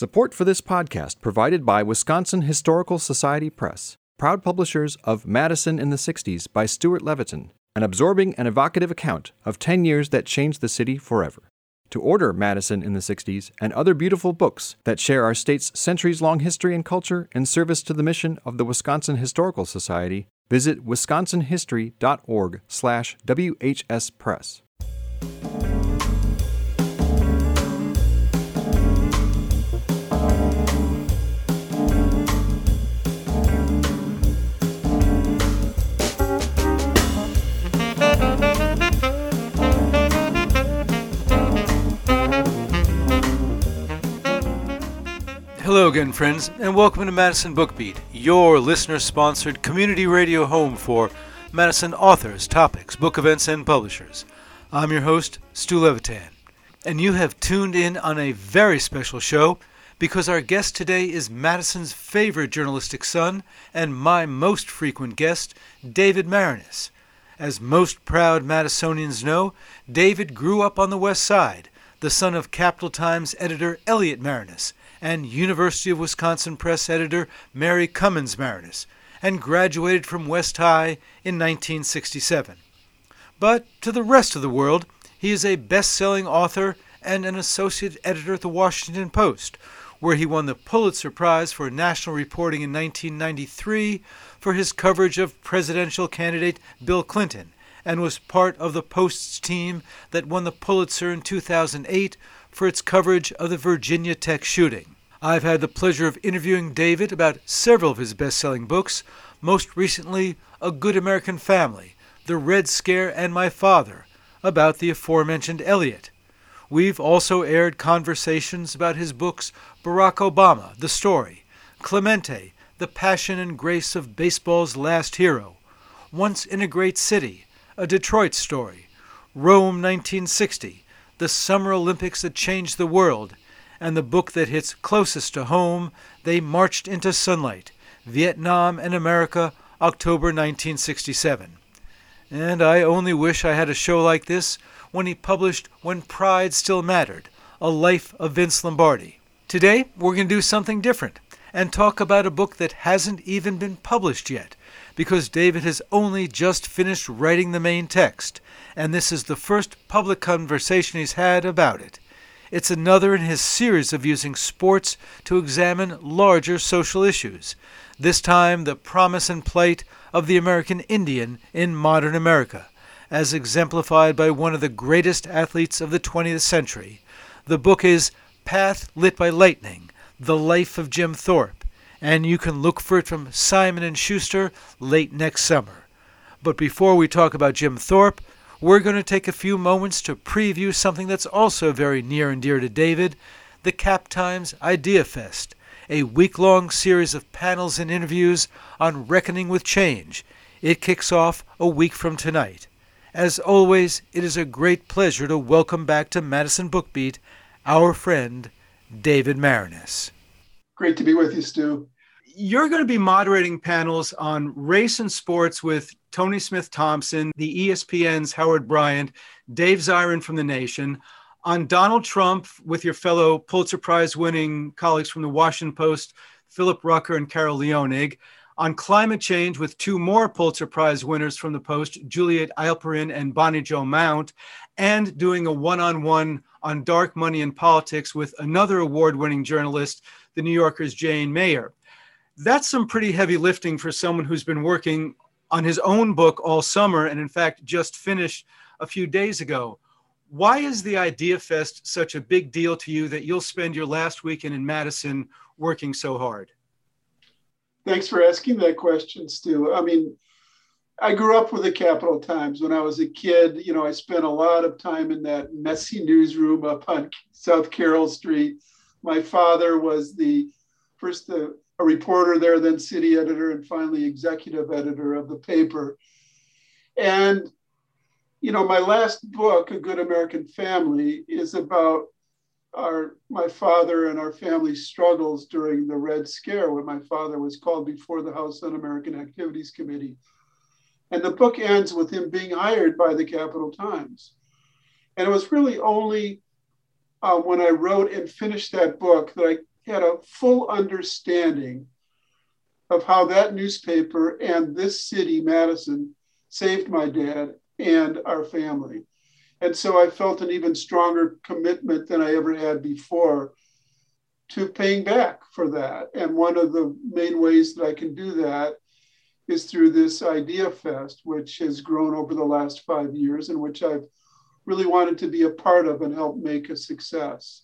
Support for this podcast provided by Wisconsin Historical Society Press, proud publishers of Madison in the 60s by Stuart Levitan, an absorbing and evocative account of 10 years that changed the city forever. To order Madison in the 60s and other beautiful books that share our state's centuries long history and culture in service to the mission of the Wisconsin Historical Society, visit wisconsinhistory.org/whspress. Hello again, friends, and welcome to Madison Bookbeat, your listener sponsored community radio home for Madison authors, topics, book events, and publishers. I'm your host, Stu Levitan, and you have tuned in on a very special show because our guest today is Madison's favorite journalistic son and my most frequent guest, David Maraniss. As most proud Madisonians know, David grew up on the West Side, the son of Capital Times editor Elliot Maraniss and University of Wisconsin Press editor Mary Cummins Maraniss, and graduated from West High in 1967. But to the rest of the world, he is a best selling author and an associate editor at the Washington Post, where he won the Pulitzer Prize for national reporting in 1993 for his coverage of presidential candidate Bill Clinton, and was part of the Post's team that won the Pulitzer in 2008 for its coverage of the Virginia Tech shooting. I've had the pleasure of interviewing David about several of his best selling books, most recently, A Good American Family, The Red Scare, and My Father, about the aforementioned Elliot. We've also aired conversations about his books Barack Obama, The Story, Clemente, The Passion and Grace of Baseball's Last Hero, Once in a Great City, A Detroit Story, Rome 1960, The Summer Olympics That Changed the World, and the book that hits closest to home, They Marched into Sunlight, Vietnam and America, October 1967. And I only wish I had a show like this when he published When Pride Still Mattered, A Life of Vince Lombardi. Today, we're going to do something different and talk about a book that hasn't even been published yet, because David has only just finished writing the main text, and this is the first public conversation he's had about it. It's another in his series of using sports to examine larger social issues, this time the promise and plight of the American Indian in modern America, as exemplified by one of the greatest athletes of the 20th century. The book is Path Lit by Lightning: The Life of Jim Thorpe, and you can look for it from Simon and Schuster late next summer. But before we talk about Jim Thorpe, we're going to take a few moments to preview something that's also very near and dear to David the Cap Times Idea Fest, a week long series of panels and interviews on reckoning with change. It kicks off a week from tonight. As always, it is a great pleasure to welcome back to Madison Bookbeat our friend, David Maraniss. Great to be with you, Stu. You're going to be moderating panels on race and sports with Toni Smith Thompson, the ESPN's Howard Bryant, Dave Zirin from The Nation, on Donald Trump with your fellow Pulitzer Prize winning colleagues from the Washington Post, Philip Rucker and Carol Leonnig, on climate change with two more Pulitzer Prize winners from the Post, Juliet Eilperin and Bonnie Jo Mount, and doing a one on one on dark money and politics with another award winning journalist, the New Yorker's Jane Mayer. That's some pretty heavy lifting for someone who's been working on his own book all summer and, in fact, just finished a few days ago. Why is the Idea Fest such a big deal to you that you'll spend your last weekend in Madison working so hard? Thanks for asking that question, Stu. I mean, I grew up with the Capital Times. When I was a kid, you know, I spent a lot of time in that messy newsroom up on South Carroll Street. My father was the first uh, a reporter there, then city editor, and finally executive editor of the paper. And you know, my last book, A Good American Family, is about our my father and our family's struggles during the Red Scare when my father was called before the House Un-American Activities Committee. And the book ends with him being hired by the Capital Times. And it was really only uh, when I wrote and finished that book that I had a full understanding of how that newspaper and this city, Madison, saved my dad and our family. And so I felt an even stronger commitment than I ever had before to paying back for that. And one of the main ways that I can do that is through this Idea Fest, which has grown over the last five years and which I've really wanted to be a part of and help make a success.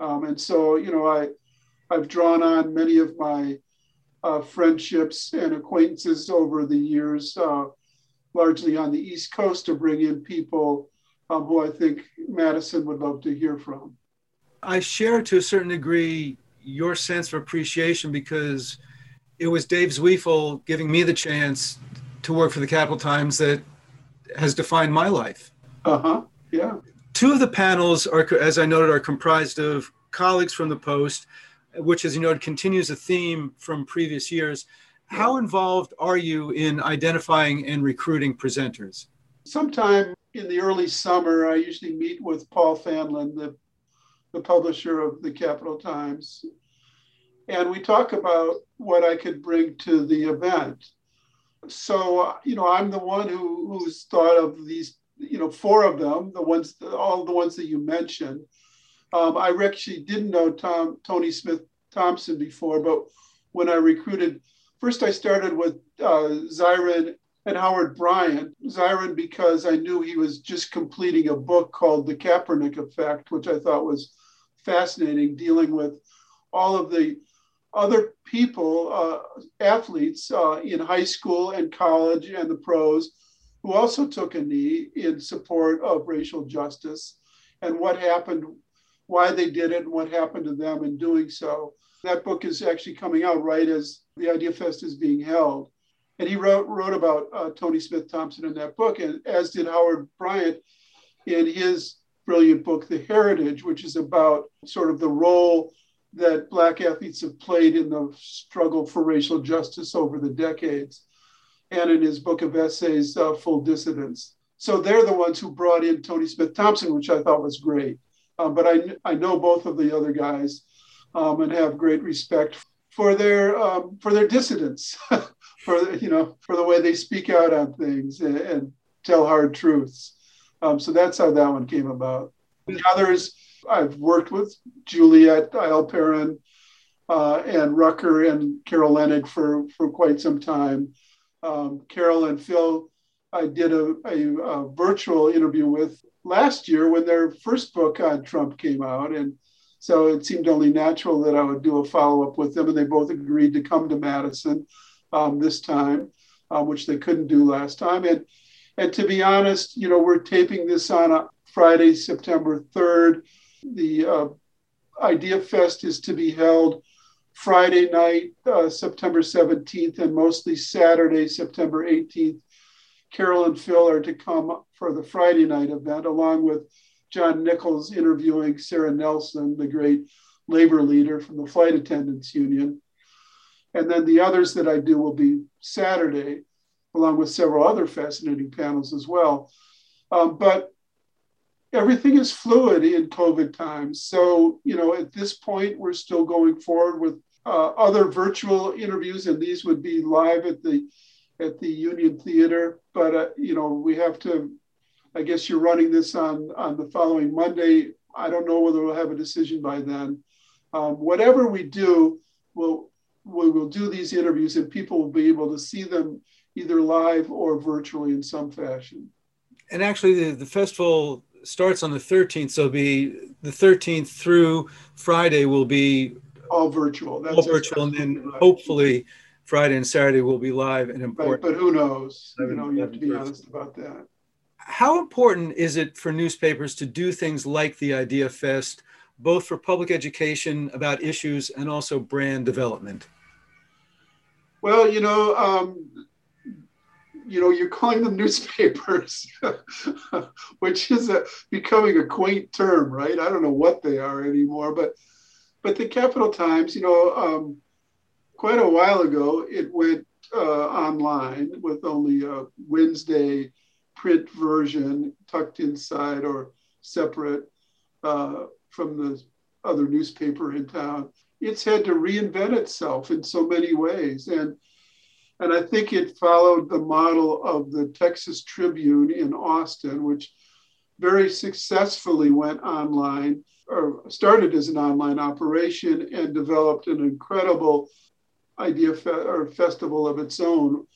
Um, and so, you know, I, I've drawn on many of my uh, friendships and acquaintances over the years, uh, largely on the East Coast, to bring in people um, who I think Madison would love to hear from. I share to a certain degree your sense of appreciation because it was Dave Zweifel giving me the chance to work for the Capital Times that has defined my life. Uh huh. Yeah. Two of the panels are, as I noted, are comprised of colleagues from the Post, which, as you noted, continues a theme from previous years. How involved are you in identifying and recruiting presenters? Sometime in the early summer, I usually meet with Paul Fanlund, the, the publisher of the Capital Times, and we talk about what I could bring to the event. So, you know, I'm the one who, who's thought of these, you know, four of them, the ones, all the ones that you mentioned. Um, I actually didn't know Tom, Toni Smith Thompson before, but when I recruited, first I started with uh, Zirin and Howard Bryant. Zirin because I knew he was just completing a book called The Kaepernick Effect, which I thought was fascinating, dealing with all of the other people, uh, athletes uh, in high school and college and the pros, who also took a knee in support of racial justice and what happened, why they did it, and what happened to them in doing so. That book is actually coming out right as the Idea Fest is being held. And he wrote, wrote about uh, Toni Smith Thompson in that book, and as did Howard Bryant in his brilliant book, The Heritage, which is about sort of the role that Black athletes have played in the struggle for racial justice over the decades, and in his book of essays, uh, Full Dissidence. So they're the ones who brought in Toni Smith Thompson, which I thought was great. Um, but I, I know both of the other guys um, and have great respect for their um, for their dissidence, for you know for the way they speak out on things and, and tell hard truths. Um, so that's how that one came about. The others I've worked with Juliet Eilperin uh, and Rucker and Carol Leonnig for, for quite some time. Um, Carol and Phil, I did a, a, a, virtual interview with last year when their first book on Trump came out. And so it seemed only natural that I would do a follow up with them. And they both agreed to come to Madison um, this time, uh, which they couldn't do last time. And, and to be honest, you know, we're taping this on Friday, September 3rd. The uh, Idea Fest is to be held Friday night, uh, September 17th, and mostly Saturday, September 18th. Carol and Phil are to come for the Friday night event, along with John Nichols interviewing Sara Nelson, the great labor leader from the Flight Attendants Union. And then the others that I do will be Saturday, along with several other fascinating panels as well. Um, but everything is fluid in COVID times. So, you know, at this point, we're still going forward with uh, other virtual interviews, and these would be live at the at the Union Theater. But uh, you know, we have to. I guess you're running this on on the following Monday. I don't know whether we'll have a decision by then. Um, whatever we do, we'll we will do these interviews, and people will be able to see them either live or virtually in some fashion. And actually, the, the festival starts on the 13th, so be the 13th through Friday will be all virtual. That's all virtual, and then right. hopefully Friday and Saturday will be live and important. Right, but who knows? You know, you have to be honest about that. How important is it for newspapers to do things like the Idea Fest, both for public education about issues and also brand development? Well, you know, um, you know, you're calling them newspapers, which is a, becoming a quaint term, right? I don't know what they are anymore, but but the Capital Times, you know, um, quite a while ago, it went uh, online with only a Wednesday print version tucked inside or separate uh, from the other newspaper in town. it's had to reinvent itself in so many ways. And and I think it followed the model of the Texas Tribune in Austin, which very successfully went online or started as an online operation and developed an incredible idea fe- or festival of its own.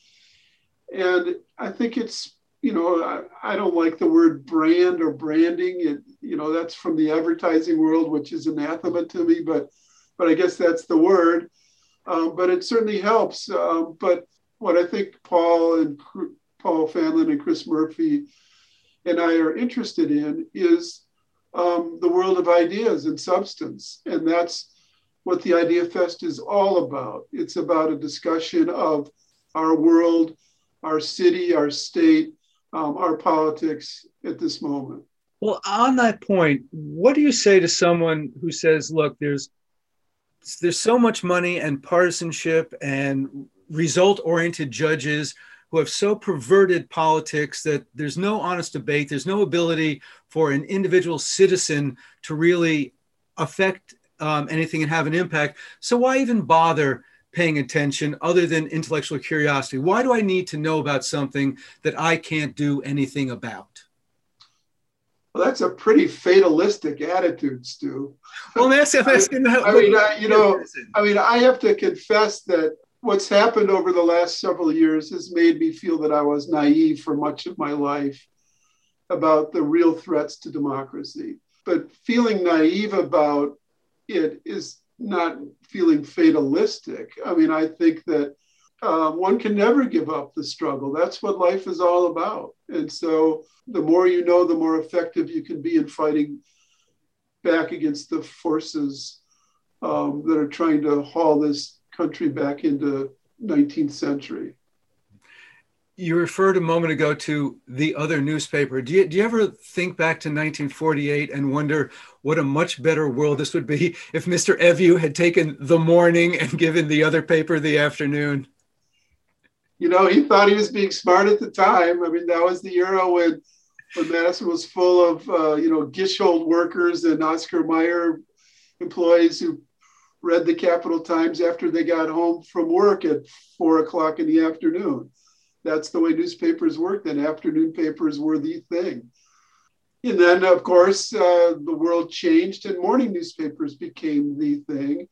And I think it's, you know, I, I, don't like the word brand or branding. It, you know, that's from the advertising world, which is anathema to me, but, but I guess that's the word. Um, but it certainly helps. Um, but what I think Paul and Paul Fanlund and Chris Murphy and I are interested in is um, the world of ideas and substance. And that's what the Idea Fest is all about. It's about a discussion of our world, our city, our state, um, our politics at this moment. Well, on that point, what do you say to someone who says, look, there's there's so much money and partisanship and result oriented judges who have so perverted politics that there's no honest debate, there's no ability for an individual citizen to really affect um, anything and have an impact. So, why even bother paying attention other than intellectual curiosity? Why do I need to know about something that I can't do anything about? Well, that's a pretty fatalistic attitude, Stu. Well, that's, that's I, I mean, I, uh, you know, I mean, I have to confess that what's happened over the last several years has made me feel that I was naive for much of my life about the real threats to democracy. But feeling naive about it is not feeling fatalistic. I mean, I think that uh, one can never give up the struggle. That's what life is all about. And so the more you know, the more effective you can be in fighting back against the forces um, that are trying to haul this country back into 19th century. You referred a moment ago to the other newspaper. Do you, do you ever think back to 1948 and wonder what a much better world this would be if Mr. Evjue had taken the morning and given the other paper the afternoon? You know, he thought he was being smart at the time. I mean, that was the era when, when Madison was full of, uh, you know, Gisholt workers and Oscar Mayer employees who read the Capital Times after they got home from work at four o'clock in the afternoon. That's the way newspapers worked. Then afternoon papers were the thing. And then, of course, uh, the world changed and morning newspapers became the thing.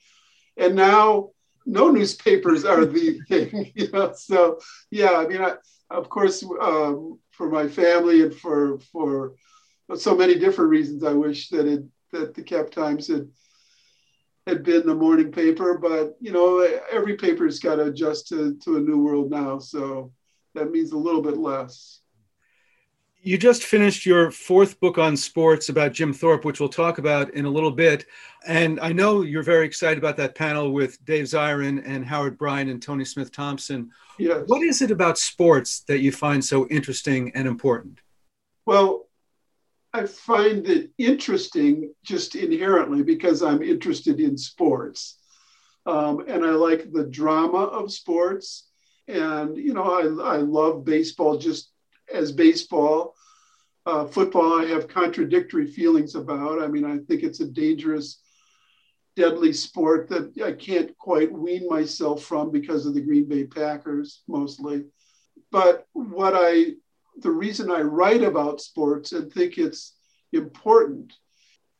And now no newspapers are the thing. You know? So, yeah, I mean, I, of course, um, for my family and for, for so many different reasons, I wish that, it, that the Cap Times had had been the morning paper, but you know, every paper's got to adjust to, to a new world now. So that means a little bit less. You just finished your fourth book on sports about Jim Thorpe, which we'll talk about in a little bit. And I know you're very excited about that panel with Dave Zirin and Howard Bryant and Toni Smith Thompson. Yes. What is it about sports that you find so interesting and important? Well, I find it interesting just inherently because I'm interested in sports. Um, and I like the drama of sports. And, you know, I, I love baseball just as baseball. Uh, football, I have contradictory feelings about. I mean, I think it's a dangerous, deadly sport that I can't quite wean myself from because of the Green Bay Packers mostly. But what I the reason I write about sports and think it's important.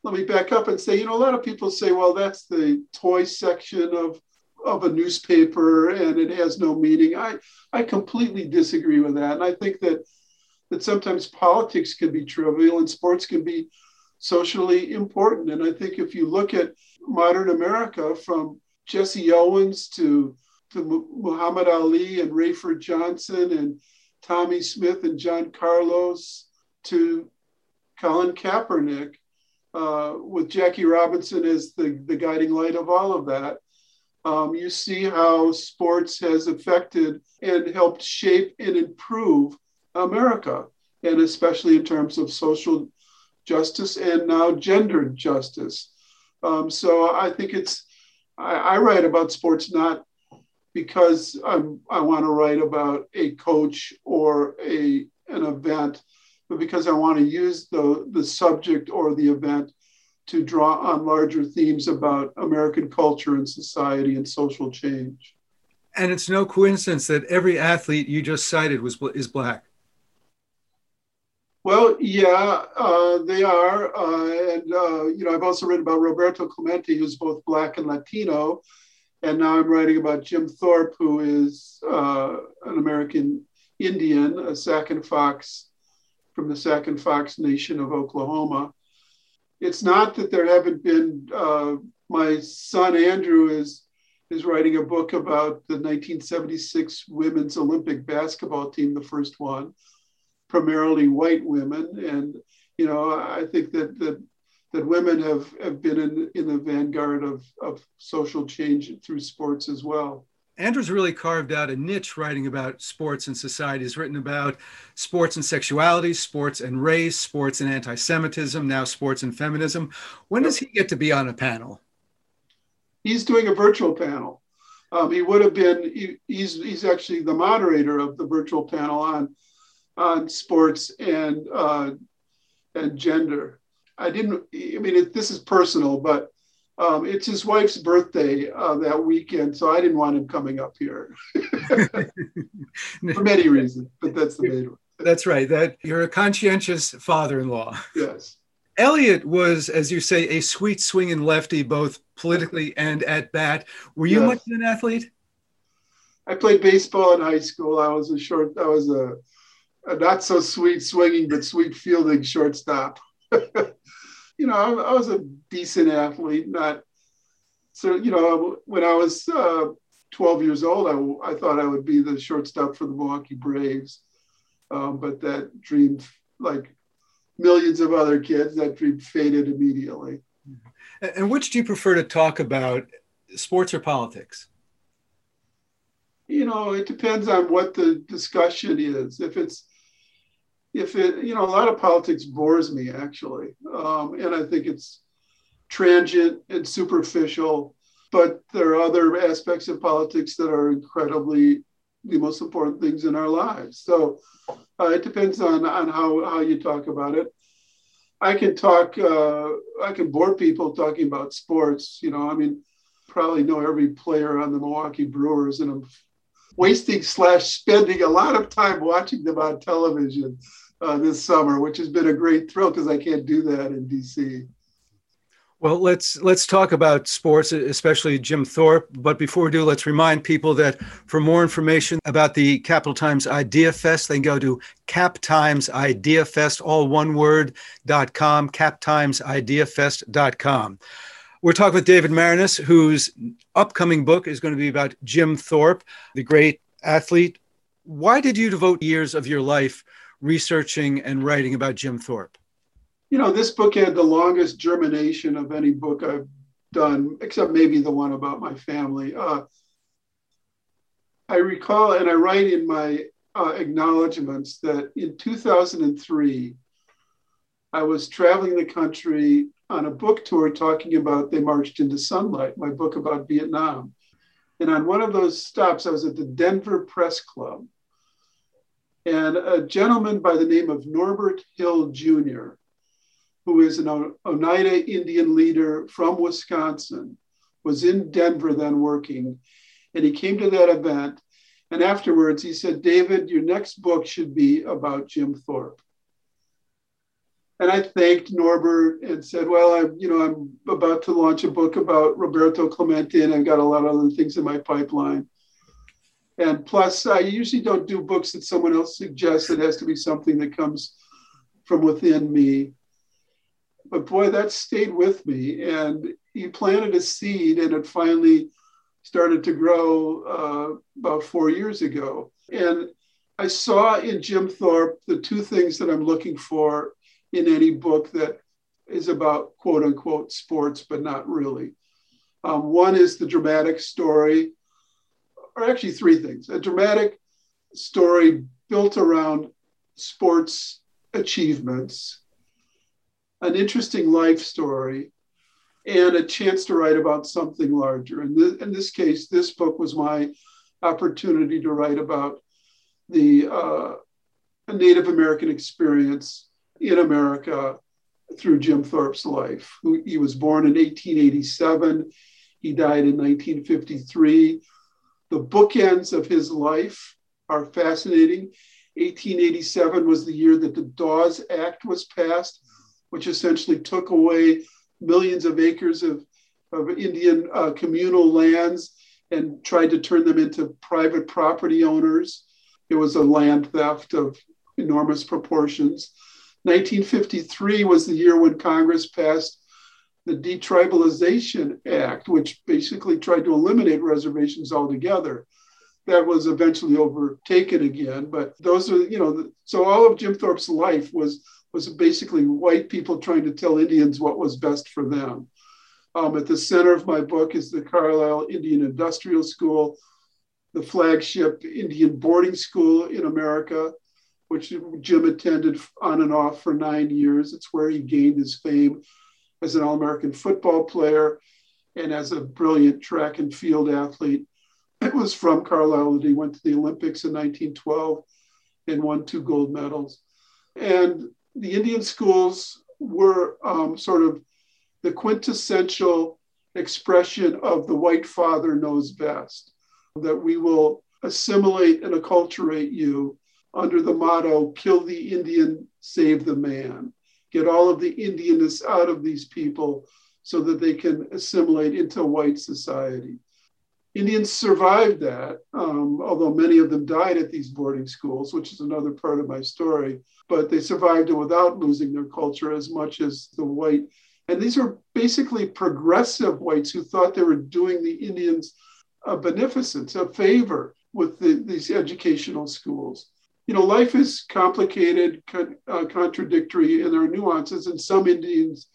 Let me back up and say, you know, a lot of people say, well, that's the toy section of, of a newspaper and it has no meaning. I, I completely disagree with that. And I think that, that sometimes politics can be trivial and sports can be socially important. And I think if you look at modern America from Jesse Owens to, to Muhammad Ali and Rafer Johnson and Tommie Smith and John Carlos to Colin Kaepernick, uh, with Jackie Robinson as the, the guiding light of all of that. Um, you see how sports has affected and helped shape and improve America, and especially in terms of social justice and now gender justice. Um, so I think it's, I, I, write about sports not because I'm, I want to write about a coach or a, an event, but because I want to use the, the subject or the event to draw on larger themes about American culture and society and social change. And it's no coincidence that every athlete you just cited was is black. Well, yeah, uh, they are, uh, and uh, you know, I've also written about Roberto Clemente, who's both black and Latino, and now I'm writing about Jim Thorpe, who is uh, an American Indian, a Sac and Fox from the Sac and Fox Nation of Oklahoma. It's not that there haven't been. Uh, my son Andrew is is writing a book about the 1976 women's Olympic basketball team, the first one, primarily white women, and you know I think that that that women have, have been in, in the vanguard of, of social change through sports as well. Andrew's really carved out a niche writing about sports and society. He's written about sports and sexuality, sports and race, sports and anti Semitism, now sports and feminism. When does he get to be on a panel? He's doing a virtual panel. Um, he would have been, he, he's, he's actually the moderator of the virtual panel on, on sports and, uh, and gender. I didn't, I mean, it, this is personal, but um, it's his wife's birthday uh, that weekend, so I didn't want him coming up here for many reasons, but that's the main one. That's right. That you're a conscientious father-in-law. Yes. Elliot was, as you say, a sweet swinging lefty, both politically and at bat. Were you yes. much of an athlete? I played baseball in high school. I was a short. I was a, a not so sweet swinging, but sweet fielding shortstop. you know, I, I, was a decent athlete. Not so, you know, when I was uh, 12 years old, I, I thought I would be the shortstop for the Milwaukee Braves. Um, but that dream, like millions of other kids, that dream faded immediately. And which do you prefer to talk about, sports or politics? You know, it depends on what the discussion is. If it's if it, you know, a lot of politics bores me actually. Um, and I think it's transient and superficial, but there are other aspects of politics that are incredibly the most important things in our lives. So uh, it depends on, on how, how you talk about it. I can talk, uh, I can bore people talking about sports. You know, I mean, probably know every player on the Milwaukee Brewers, and I'm wasting slash spending a lot of time watching them on television uh, this summer, which has been a great thrill because I can't do that in DC. Well, let's let's talk about sports, especially Jim Thorpe. But before we do, let's remind people that for more information about the Capital Times Idea Fest, they go to Cap Times Idea Fest, all one word, dot com, captimesideafest.com. We're talking with David Maraniss, whose upcoming book is going to be about Jim Thorpe, the great athlete. Why did you devote years of your life researching and writing about Jim Thorpe? You know, this book had the longest germination of any book I've done, except maybe the one about my family. Uh, I recall, and I write in my uh, acknowledgments that in 2003, I was traveling the country on a book tour talking about They Marched into Sunlight, my book about Vietnam. And on one of those stops, I was at the Denver Press Club. And a gentleman by the name of Norbert Hill Jr., who is an Oneida Indian leader from Wisconsin, was in Denver then working. And he came to that event. And afterwards, he said, David, your next book should be about Jim Thorpe. And I thanked Norbert and said, "Well, I'm, you know, I'm about to launch a book about Roberto Clemente, and I've got a lot of other things in my pipeline." And plus, I usually don't do books that someone else suggests. It has to be something that comes from within me. But boy, that stayed with me. And he planted a seed, and it finally started to grow uh, about four years ago. And I saw in Jim Thorpe the two things that I'm looking for in any book that is about quote unquote sports, but not really. Um, one is the dramatic story or actually three things a dramatic story built around sports achievements, an interesting life story, and a chance to write about something larger. In this, in this case, this book was my opportunity to write about the uh, Native American experience in America through Jim Thorpe's life. He was born in 1887. He died in 1953. The bookends of his life are fascinating. 1887 was the year that the Dawes Act was passed, which essentially took away millions of acres of, of Indian uh, communal lands and tried to turn them into private property owners. It was a land theft of enormous proportions. 1953 was the year when Congress passed the Detribalization Act, which basically tried to eliminate reservations altogether. That was eventually overtaken again, but those are, you know, so all of Jim Thorpe's life was was basically white people trying to tell Indians what was best for them. Um, at the center of my book is the Carlisle Indian Industrial School, the flagship Indian boarding school in America, which Jim attended on and off for nine years. It's where he gained his fame as an All American football player and as a brilliant track and field athlete. It was from Carlisle that he went to the Olympics in 1912 and won two gold medals. And the Indian schools were um, sort of the quintessential expression of the white father knows best, that we will assimilate and acculturate you under the motto kill the Indian, save the man. Get all of the Indianness out of these people so that they can assimilate into white society. Indians survived that, um, although many of them died at these boarding schools, which is another part of my story. But they survived it without losing their culture as much as the white. And these were basically progressive whites who thought they were doing the Indians a beneficence, a favor with the, these educational schools you know, life is complicated, uh, contradictory, and there are nuances. And some Indians,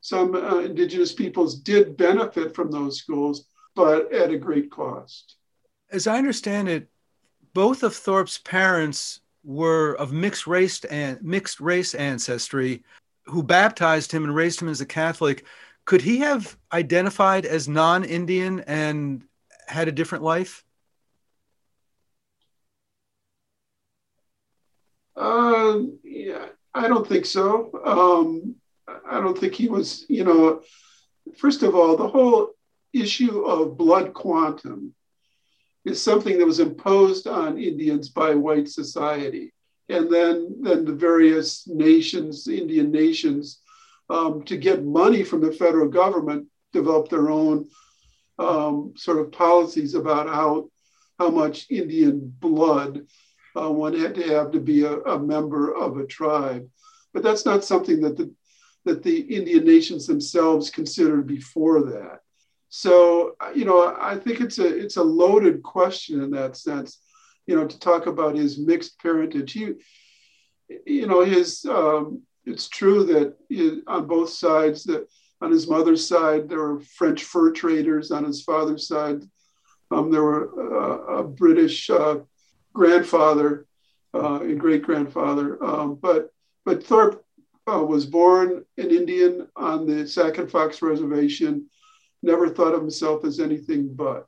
some uh, indigenous peoples did benefit from those schools, but at a great cost. As I understand it, both of Thorpe's parents were of mixed race and mixed race ancestry, who baptized him and raised him as a Catholic. Could he have identified as non-Indian and had a different life? Uh, yeah, I don't think so. Um, I don't think he was, you know, first of all, the whole issue of blood quantum is something that was imposed on Indians by white society. And then, then the various nations, Indian nations, um, to get money from the federal government, developed their own um, sort of policies about how, how much Indian blood uh, one had to have to be a, a, member of a tribe. But that's not something that the that the Indian nations themselves considered before that. So you know, I think it's a it's a loaded question in that sense. You know, to talk about his mixed parentage. He, you know, his um, it's true that on both sides that on his mother's side there were French fur traders. On his father's side, um, there were uh, British uh, grandfather uh, and great grandfather. Um, but but Thorpe uh, was born an Indian on the Sac and Fox Reservation. Never thought of himself as anything but.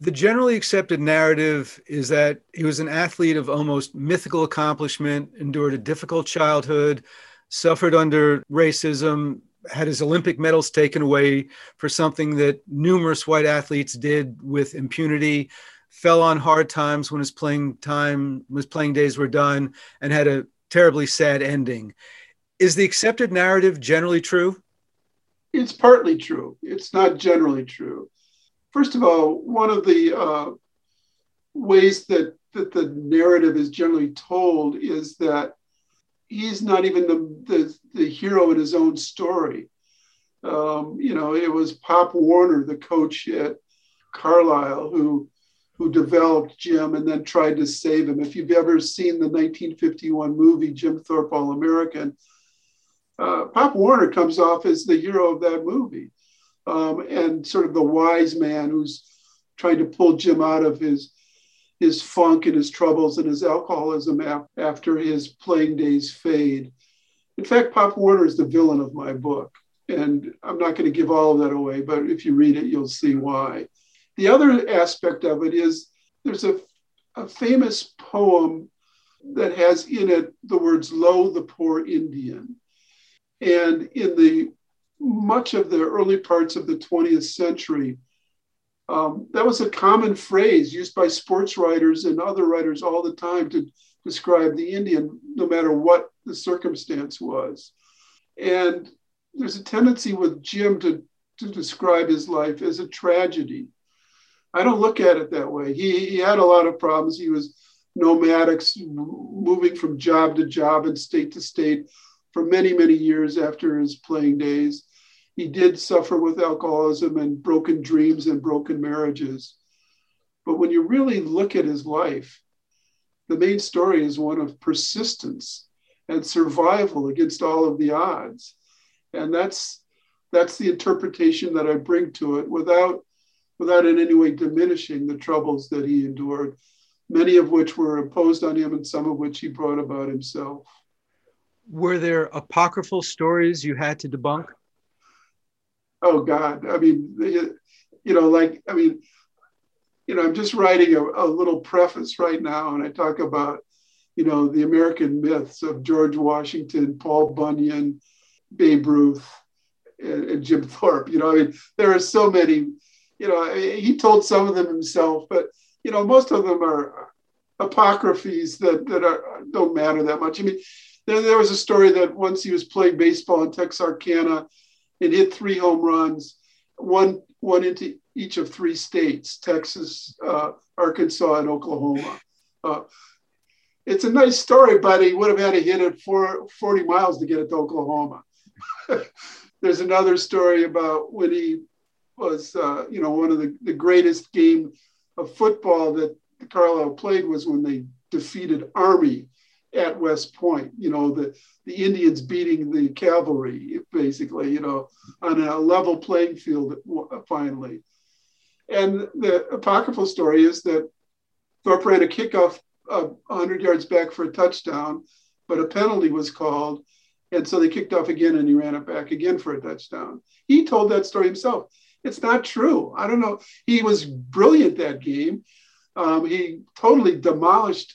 The generally accepted narrative is that he was an athlete of almost mythical accomplishment, endured a difficult childhood, suffered under racism, had his Olympic medals taken away for something that numerous white athletes did with impunity, fell on hard times when his playing time his playing days were done and had a terribly sad ending. Is the accepted narrative generally true? It's partly true. It's not generally true. First of all one of the uh, ways that that the narrative is generally told is that he's not even the, the, the hero in his own story. Um, you know it was pop warner the coach at carlisle who who developed Jim and then tried to save him. If you've ever seen the 1951 movie Jim Thorpe All American, uh, Pop Warner comes off as the hero of that movie um, and sort of the wise man who's trying to pull Jim out of his his funk and his troubles and his alcoholism ap- after his playing days fade. In fact, Pop Warner is the villain of my book. And I'm not going to give all of that away, but if you read it, you'll see why. The other aspect of it is there's a, a famous poem that has in it the words, Lo, the poor Indian. And in the much of the early parts of the 20th century, um, that was a common phrase used by sports writers and other writers all the time to describe the Indian, no matter what the circumstance was. And there's a tendency with Jim to, to describe his life as a tragedy. I don't look at it that way. He, he had a lot of problems. He was nomadic, moving from job to job and state to state for many, many years after his playing days. He did suffer with alcoholism and broken dreams and broken marriages. But when you really look at his life, the main story is one of persistence and survival against all of the odds. And that's that's the interpretation that I bring to it without without in any way diminishing the troubles that he endured, many of which were imposed on him and some of which he brought about himself. Were there apocryphal stories you had to debunk? oh God, I mean, you know, like, I mean, you know, I'm just writing a, a little preface right now, and I talk about, you know, the American myths of George Washington, Paul Bunyan, Babe Ruth, and, and Jim Thorpe. You know, I mean, there are so many. You know, he told some of them himself, but you know, most of them are apocryphes that that are, don't matter that much. I mean, there, there was a story that once he was playing baseball in Texarkana, and hit three home runs, one one into each of three states: Texas, uh, Arkansas, and Oklahoma. Uh, it's a nice story, but he would have had to hit it for 40 miles to get it to Oklahoma. There's another story about when he was, uh, you know, one of the, the greatest game of football that Carlisle played was when they defeated Army at West Point. You know, the, the Indians beating the cavalry, basically, you know, on a level playing field finally. And the apocryphal story is that Thorpe ran a kickoff uh, 100 yards back for a touchdown, but a penalty was called. And so they kicked off again and he ran it back again for a touchdown. He told that story himself. It's not true. I don't know. He was brilliant that game. Um, he totally demolished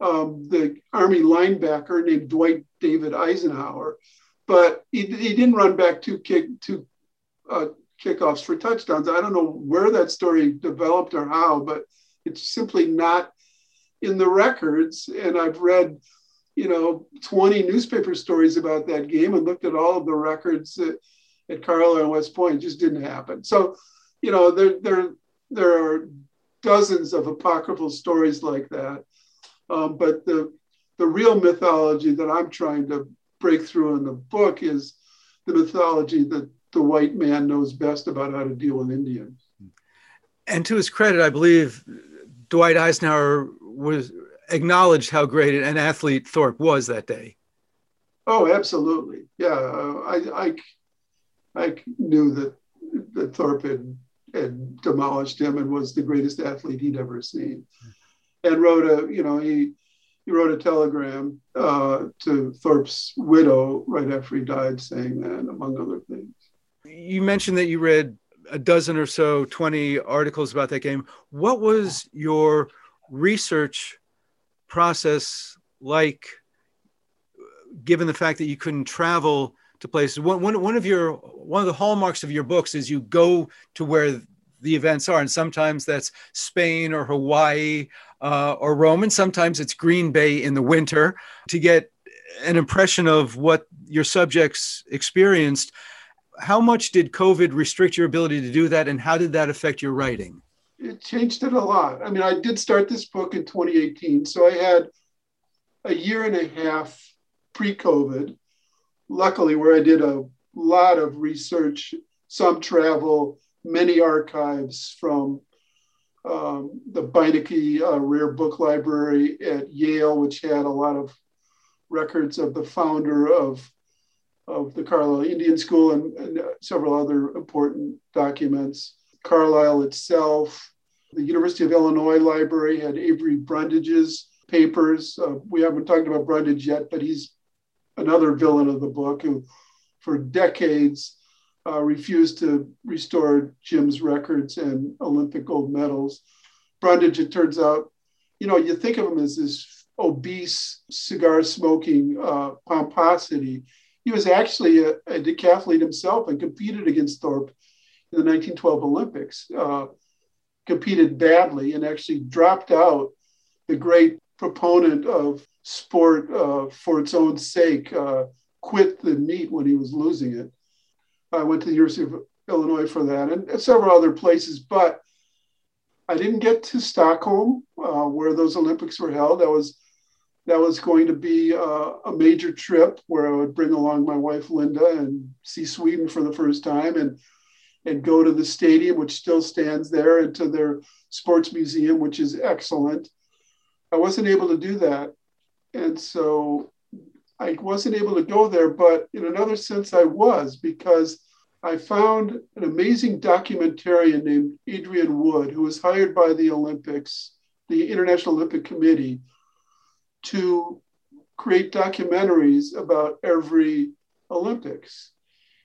um, the Army linebacker named Dwight David Eisenhower, but he, he didn't run back two kick two uh, kickoffs for touchdowns. I don't know where that story developed or how, but it's simply not in the records. And I've read, you know, 20 newspaper stories about that game and looked at all of the records at Carlisle and West Point. It just didn't happen. So, you know, there there there are dozens of apocryphal stories like that. Um, but the, the real mythology that I'm trying to break through in the book is the mythology that the white man knows best about how to deal with Indians. And to his credit, I believe Dwight Eisenhower was acknowledged how great an athlete Thorpe was that day. Oh, absolutely. Yeah, uh, I, I, I knew that that Thorpe had, had demolished him and was the greatest athlete he'd ever seen and wrote a, you know, he he wrote a telegram uh, to Thorpe's widow right after he died, saying that, among other things. You mentioned that you read a dozen or so, 20 articles about that game. What was your research process like, given the fact that you couldn't travel to places? One, one, one of your one of the hallmarks of your books is you go to where the events are. And sometimes that's Spain or Hawaii uh, or Rome. And sometimes it's Green Bay in the winter to get an impression of what your subjects experienced. How much did COVID restrict your ability to do that? And how did that affect your writing? It changed it a lot. I mean, I did start this book in 2018. So I had a year and a half pre COVID, luckily, where I did a lot of research, some travel, many archives from um, the Beinecke uh, Rare Book Library at Yale, which had a lot of records of the founder of, of the Carlisle Indian School and, and several other important documents. Carlisle itself, the University of Illinois Library had Avery Brundage's papers. Uh, we haven't talked about Brundage yet, but he's another villain of the book who, for decades, uh, refused to restore Jim's records and Olympic gold medals. Brundage, it turns out, you know, you think of him as this obese, cigar smoking uh, pomposity. He was actually a, a decathlete himself and competed against Thorpe in the 1912 Olympics. Uh, competed badly and actually dropped out. The great proponent of sport uh, for its own sake uh, quit the meet when he was losing it. I went to the University of Illinois for that and several other places, but I didn't get to Stockholm uh, where those Olympics were held. That was that was going to be uh, a major trip where I would bring along my wife Linda and see Sweden for the first time and and go to the stadium, which still stands there, and to their sports museum, which is excellent. I wasn't able to do that. And so I wasn't able to go there, but in another sense, I was because I found an amazing documentarian named Adrian Wood, who was hired by the Olympics, the International Olympic Committee, to create documentaries about every Olympics.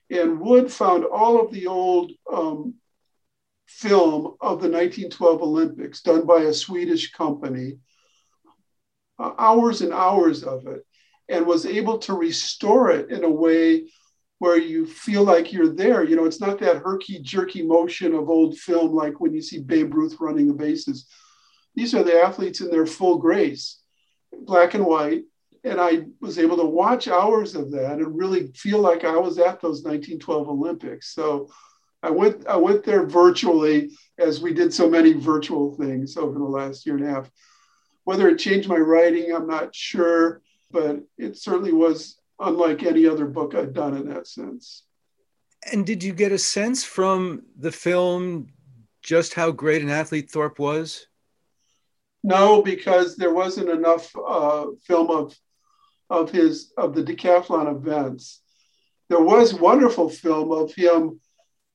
And Wood found all of the old um, film of the 1912 Olympics done by a Swedish company, hours and hours of it, and was able to restore it in a way where you feel like you're there. You know, it's not that herky jerky motion of old film like when you see Babe Ruth running the bases. These are the athletes in their full grace, black and white, and I was able to watch hours of that and really feel like I was at those 1912 Olympics. So I went I went there virtually as we did so many virtual things over the last year and a half. Whether it changed my writing, I'm not sure, but it certainly was unlike any other book I'd done in that sense. And did you get a sense from the film just how great an athlete Thorpe was? No, because there wasn't enough uh, film of of his of the decathlon events. There was wonderful film of him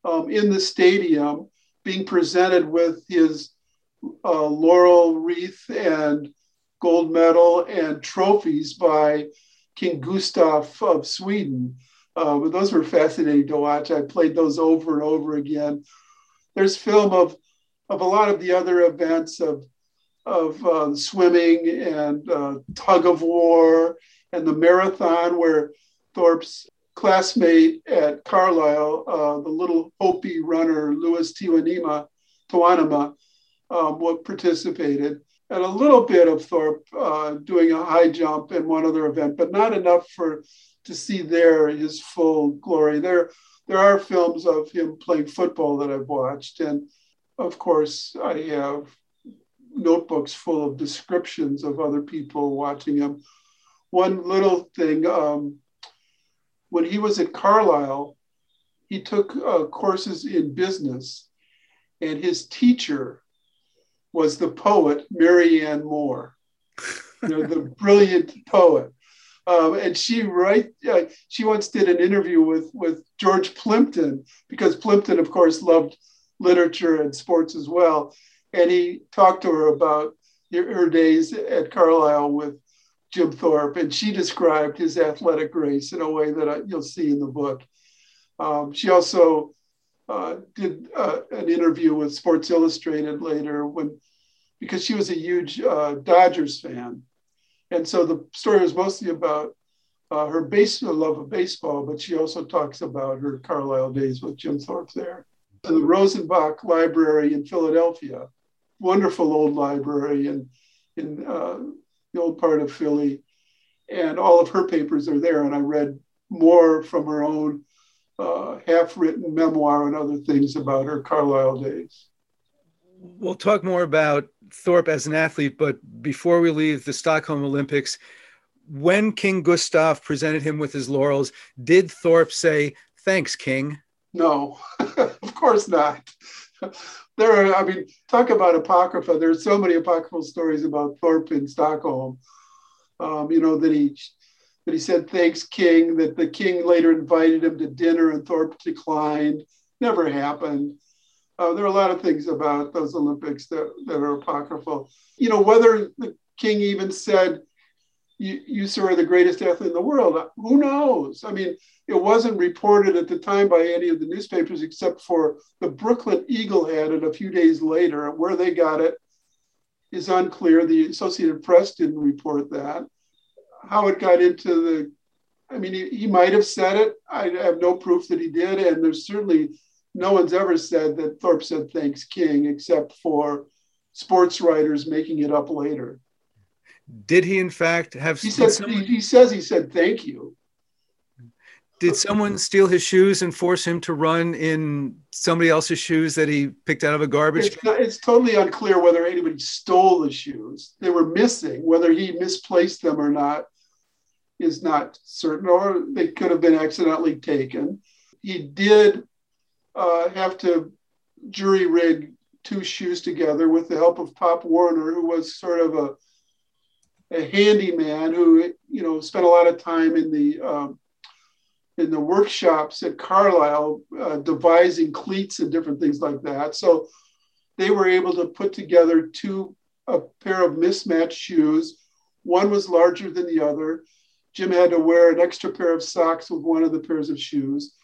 um, in the stadium being presented with his uh, laurel wreath and gold medal and trophies by King Gustav of Sweden. Uh, but those were fascinating to watch. I played those over and over again. There's film of of a lot of the other events of of uh, swimming and uh, tug of war and the marathon where Thorpe's classmate at Carlisle, uh, the little Hopi runner, Louis Tewanima, Tawanama, um, participated. And a little bit of Thorpe uh, doing a high jump in one other event, but not enough for to see there his full glory. There, there are films of him playing football that I've watched, and of course, I have notebooks full of descriptions of other people watching him one little thing. Um, when he was at Carlisle, he took uh, courses in business, and his teacher was the poet Marianne Moore, you know, the brilliant poet. Um, and she right uh, she once did an interview with with George Plimpton because Plimpton, of course, loved literature and sports as well, and he talked to her about her days at Carlisle with Jim Thorpe, and she described his athletic grace in a way that I, you'll see in the book. Um, she also uh, did uh, an interview with Sports Illustrated later when, because she was a huge uh, Dodgers fan, and so the story was mostly about uh, her base love of baseball, but she also talks about her Carlisle days with Jim Thorpe there. And the Rosenbach Library in Philadelphia, wonderful old library, in, in uh, the old part of Philly. And all of her papers are there. And I read more from her own uh, half written memoir and other things about her Carlisle days. We'll talk more about Thorpe as an athlete, but before we leave the Stockholm Olympics, when King Gustav presented him with his laurels, did Thorpe say, Thanks, King? No, of course not there are, I mean, talk about apocrypha. There's so many apocryphal stories about Thorpe in Stockholm. Um, you know that he that he said thanks, King. That the king later invited him to dinner, and Thorpe declined. Never happened. Uh, there are a lot of things about those Olympics that, that are apocryphal. You know whether the king even said, "You, you sir, are the greatest athlete in the world." Who knows? I mean, it wasn't reported at the time by any of the newspapers except for the Brooklyn Eagle had it a few days later. Where they got it is unclear. The Associated Press didn't report that. How it got into the I mean, he, he might have said it. I have no proof that he did. And there's certainly no one's ever said that Thorpe said thanks King, except for sports writers making it up later. Did he, in fact, have? He says someone, he, he says he said thank you. Did someone steal his shoes and force him to run in somebody else's shoes that he picked out of a garbage? It's, not, it's totally unclear whether anybody stole the shoes. They were missing. Whether he misplaced them or not is not certain, or they could have been accidentally taken. He did uh, have to jury rig two shoes together with the help of Pop Warner, who was sort of a a handyman who you know spent a lot of time in the um, in the workshops at Carlisle uh, devising cleats and different things like that. So they were able to put together two a pair of mismatched shoes. One was larger than the other. Jim had to wear an extra pair of socks with one of the pairs of shoes.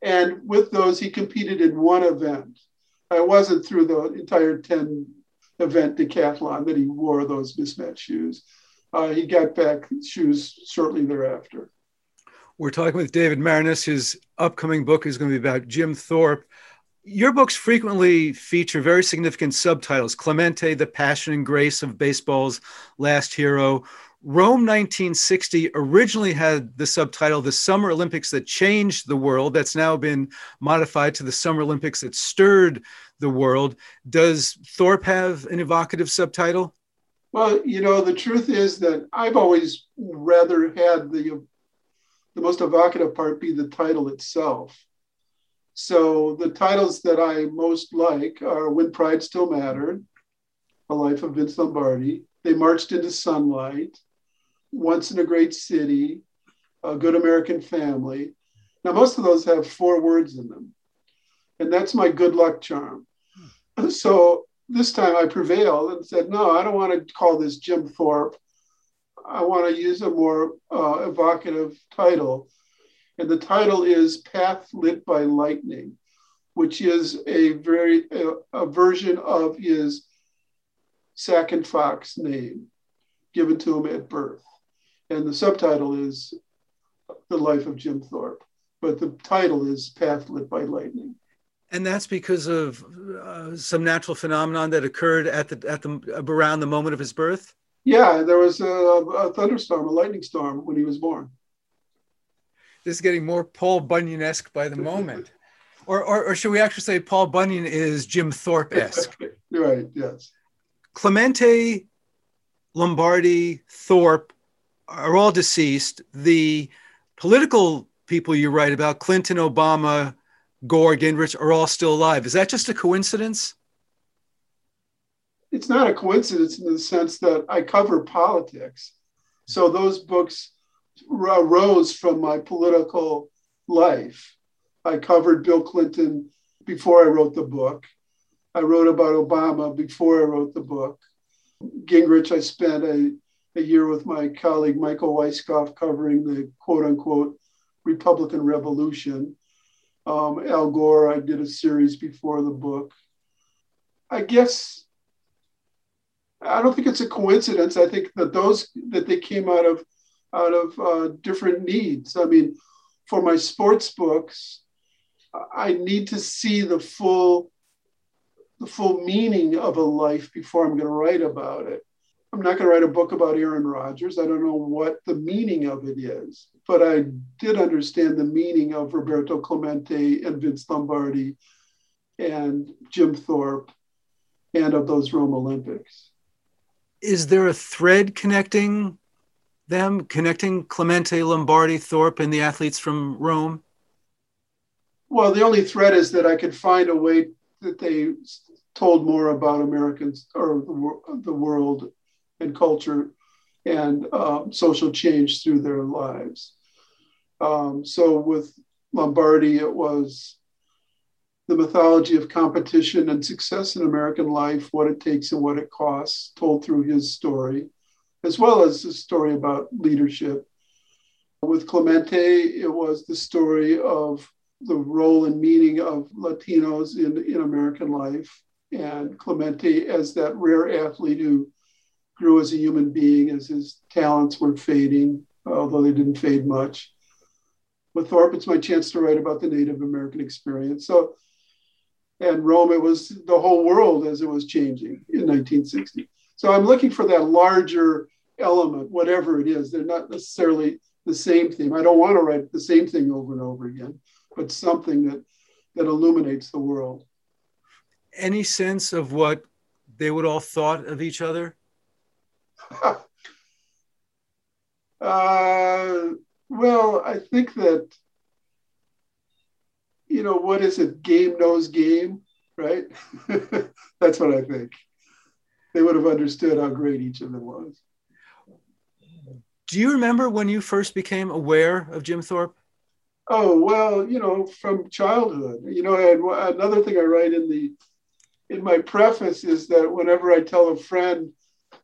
And with those, he competed in one event. It wasn't through the entire 10 event decathlon that he wore those mismatched shoes. Uh, he got back shoes shortly thereafter. We're talking with David Maraniss. His upcoming book is going to be about Jim Thorpe. Your books frequently feature very significant subtitles Clemente, the passion and grace of baseball's last hero, Rome 1960 originally had the subtitle The Summer Olympics That Changed the World. That's now been modified to the Summer Olympics That Stirred the World. Does Thorpe have an evocative subtitle? Well, you know, the truth is that I've always rather had the, the most evocative part be the title itself. So the titles that I most like are When Pride Still Mattered, A Life of Vince Lombardi, They Marched into Sunlight, once in a Great City, A Good American Family. Now, most of those have four words in them, and that's my good luck charm. So this time I prevailed and said, no, I don't want to call this Jim Thorpe. I want to use a more uh, evocative title. And the title is Path Lit by Lightning, which is a very a, a version of his Sac and Fox name given to him at birth and the subtitle is The Life of Jim Thorpe, but the title is Path Lit by Lightning. And that's because of uh, some natural phenomenon that occurred at the at the around the moment of his birth. Yeah, there was a, a thunderstorm, a lightning storm when he was born. This is getting more Paul Bunyan-esque by the moment. or, or, or, should we actually say Paul Bunyan is Jim Thorpe-esque? right, yes. Clemente, Lombardi, Thorpe are all deceased. The political people you write about, Clinton, Obama, Gore, Gingrich, are all still alive. Is that just a coincidence? It's not a coincidence in the sense that I cover politics. So those books arose from my political life. I covered Bill Clinton before I wrote the book. I wrote about Obama before I wrote the book. Gingrich, I spent a a year with my colleague Michael Weisskopf covering the quote unquote Republican Revolution. Um, Al Gore, I did a series before the book. I guess I don't think it's a coincidence. I think that those that they came out of out of uh, different needs. I mean, for my sports books, I need to see the full the full meaning of a life before I'm going to write about it. I'm not going to write a book about Aaron Rodgers. I don't know what the meaning of it is, but I did understand the meaning of Roberto Clemente and Vince Lombardi and Jim Thorpe and of those Rome Olympics. Is there a thread connecting them, connecting Clemente, Lombardi, Thorpe, and the athletes from Rome? Well, the only thread is that I could find a way that they told more about Americans or the, the world and culture and um, social change through their lives. Um, so with Lombardi, it was the mythology of competition and success in American life, what it takes and what it costs, told through his story, as well as the story about leadership. With Clemente, it was the story of the role and meaning of Latinos in, in American life, and Clemente as that rare athlete who grew as a human being as his talents were fading, although they didn't fade much. with Thorpe, it's my chance to write about the Native American experience. So, and Rome, it was the whole world as it was changing in 1960. So I'm looking for that larger element, whatever it is. They're not necessarily the same theme. I don't want to write the same thing over and over again, but something that that illuminates the world. Any sense of what they would all thought of each other? uh, well, I think that you know what is it? Game knows game, right? That's what I think. They would have understood how great each of them was. Do you remember when you first became aware of Jim Thorpe? Oh well, you know, from childhood. You know, and another thing I write in the in my preface is that whenever I tell a friend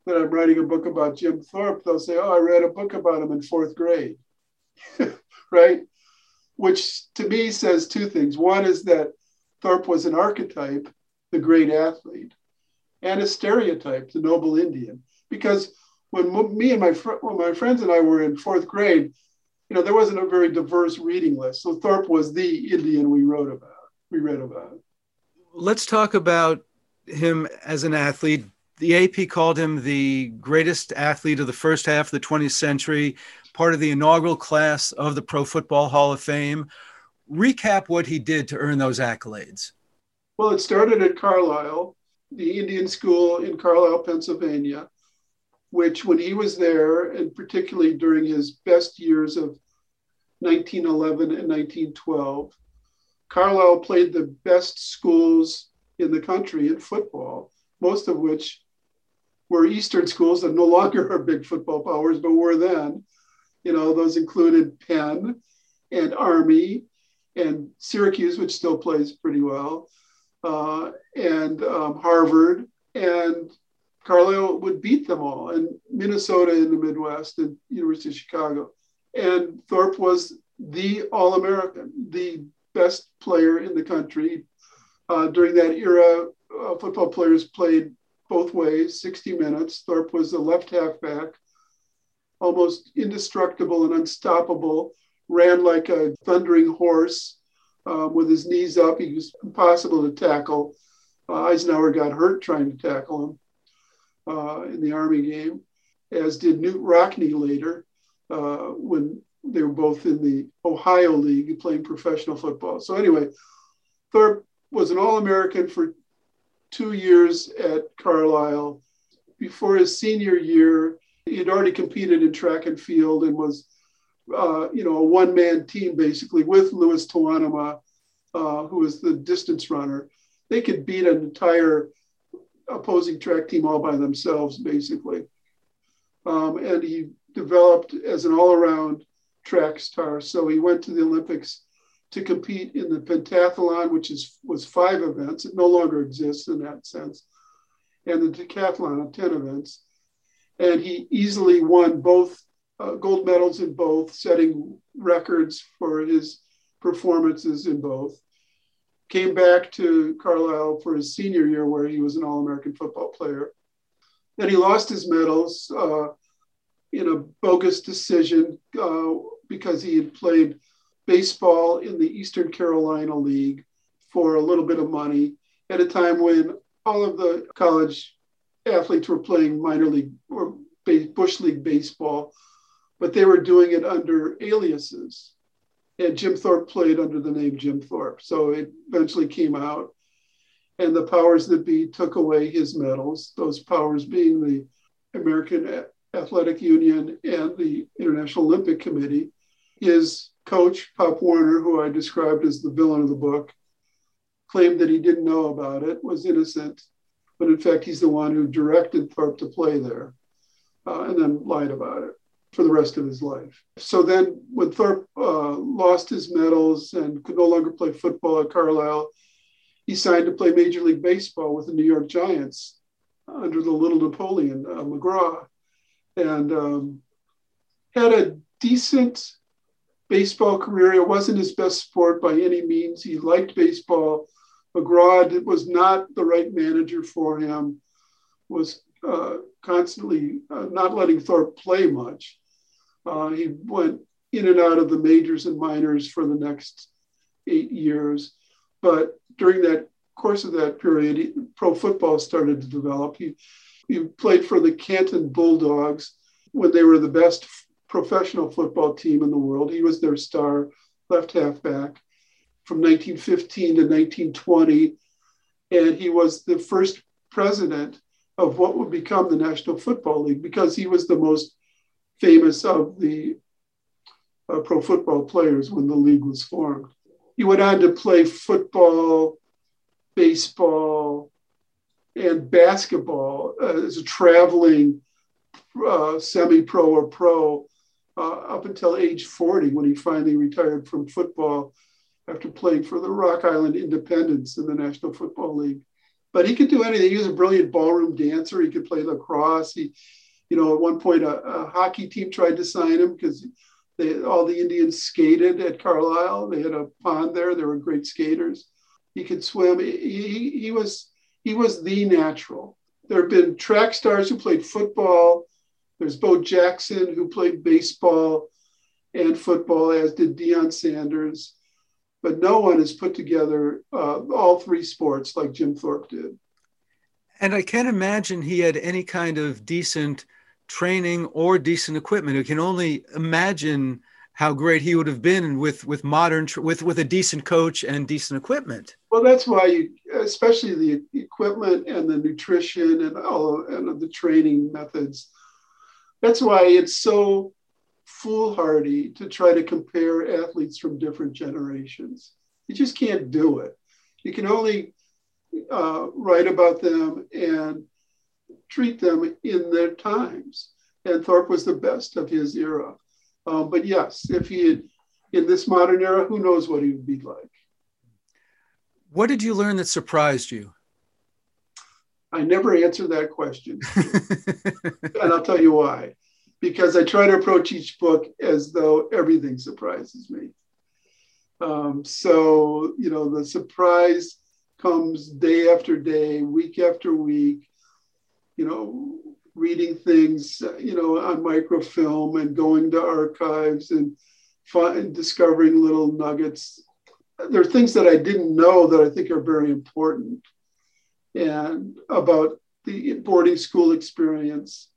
that I'm writing a book about Jim Thorpe, they'll say, "Oh, I read a book about him in fourth grade," right? Which to me says two things. One is that Thorpe was an archetype, the great athlete, and a stereotype, the noble Indian, because when me and my fr- my friends and I were in fourth grade, you know, there wasn't a very diverse reading list. So Thorpe was the Indian we wrote about. We read about. Let's talk about him as an athlete. The AP called him the greatest athlete of the first half of the 20th century, part of the inaugural class of the Pro Football Hall of Fame. Recap what he did to earn those accolades. Well, it started at Carlisle, the Indian school in Carlisle, Pennsylvania which when he was there, and particularly during his best years of 1911 and 1912, Carlisle played the best schools in the country in football, most of which were Eastern schools that no longer are big football powers, but were then. You know, those included Penn and Army and Syracuse, which still plays pretty well, uh, and um, Harvard and Carlisle would beat them all, and Minnesota in the Midwest and University of Chicago. And Thorpe was the All American, the best player in the country. Uh, during that era, uh, football players played both ways, 60 minutes. Thorpe was the left halfback, almost indestructible and unstoppable, ran like a thundering horse uh, with his knees up. He was impossible to tackle. Uh, Eisenhower got hurt trying to tackle him uh, in the Army game, as did Knute Rockne later uh, when they were both in the Ohio League playing professional football. So, anyway, Thorpe was an All American for two years at Carlisle. Before his senior year, he had already competed in track and field and was, uh, you know, a one man team basically with Louis Tewanima, uh, who was the distance runner. They could beat an entire opposing track team all by themselves, basically. Um, and he developed as an all around track star. So he went to the Olympics to compete in the pentathlon, which is was five events. It no longer exists in that sense, and the decathlon of ten events. And he easily won both uh, gold medals in both, setting records for his performances in both came back to Carlisle for his senior year, where he was an All American football player. Then he lost his medals uh, in a bogus decision uh, because he had played baseball in the Eastern Carolina League for a little bit of money at a time when all of the college athletes were playing minor league or bush league baseball, but they were doing it under aliases and Jim Thorpe played under the name Jim Thorpe. So it eventually came out, and the powers that be took away his medals, those powers being the American Athletic Union and the International Olympic Committee. His coach, Pop Warner, who I described as the villain of the book, claimed that he didn't know about it, was innocent, but in fact, he's the one who directed Thorpe to play there uh, and then lied about it for the rest of his life. So then, when Thorpe uh, lost his medals and could no longer play football at Carlisle, he signed to play Major League Baseball with the New York Giants under the little Napoleon uh, McGraw, and um, had a decent baseball career. It wasn't his best sport by any means. He liked baseball. McGraw was not the right manager for him. Was uh, constantly uh, not letting Thorpe play much. Uh, he went in and out of the majors and minors for the next eight years. But during that course of that period, he, pro football started to develop. He, he played for the Canton Bulldogs when they were the best professional football team in the world. He was their star left halfback from 1915 to 1920. And he was the first president of what would become the National Football League because he was the most famous of the uh, pro football players when the league was formed. He went on to play football, baseball, and basketball uh, as a traveling uh, semi pro or pro Uh, up until age 40 when he finally retired from football after playing for the Rock Island Independents in the National Football League. But he could do anything. He was a brilliant ballroom dancer. He could play lacrosse. He, you know, at one point a, a hockey team tried to sign him because they, all the Indians skated at Carlisle. They had a pond there. They were great skaters. He could swim. He, he was he was the natural. There have been track stars who played football. There's Bo Jackson who played baseball and football, as did Deion Sanders. But no one has put together uh, all three sports like Jim Thorpe did. And I can't imagine he had any kind of decent training or decent equipment. You can only imagine how great he would have been with with modern with with a decent coach and decent equipment. Well, that's why you, especially the equipment and the nutrition and all of, and the training methods. That's why it's so foolhardy to try to compare athletes from different generations. You just can't do it. You can only uh, write about them and treat them in their times. And Thorpe was the best of his era. Um, but yes, if he had in this modern era, who knows what he would be like. What did you learn that surprised you? I never answer that question. and I'll tell you why. Because I try to approach each book as though everything surprises me. Um, so, you know, the surprise comes day after day, week after week you know, reading things, you know, on microfilm and going to archives and find, discovering little nuggets. There are things that I didn't know that I think are very important and about the boarding school experience,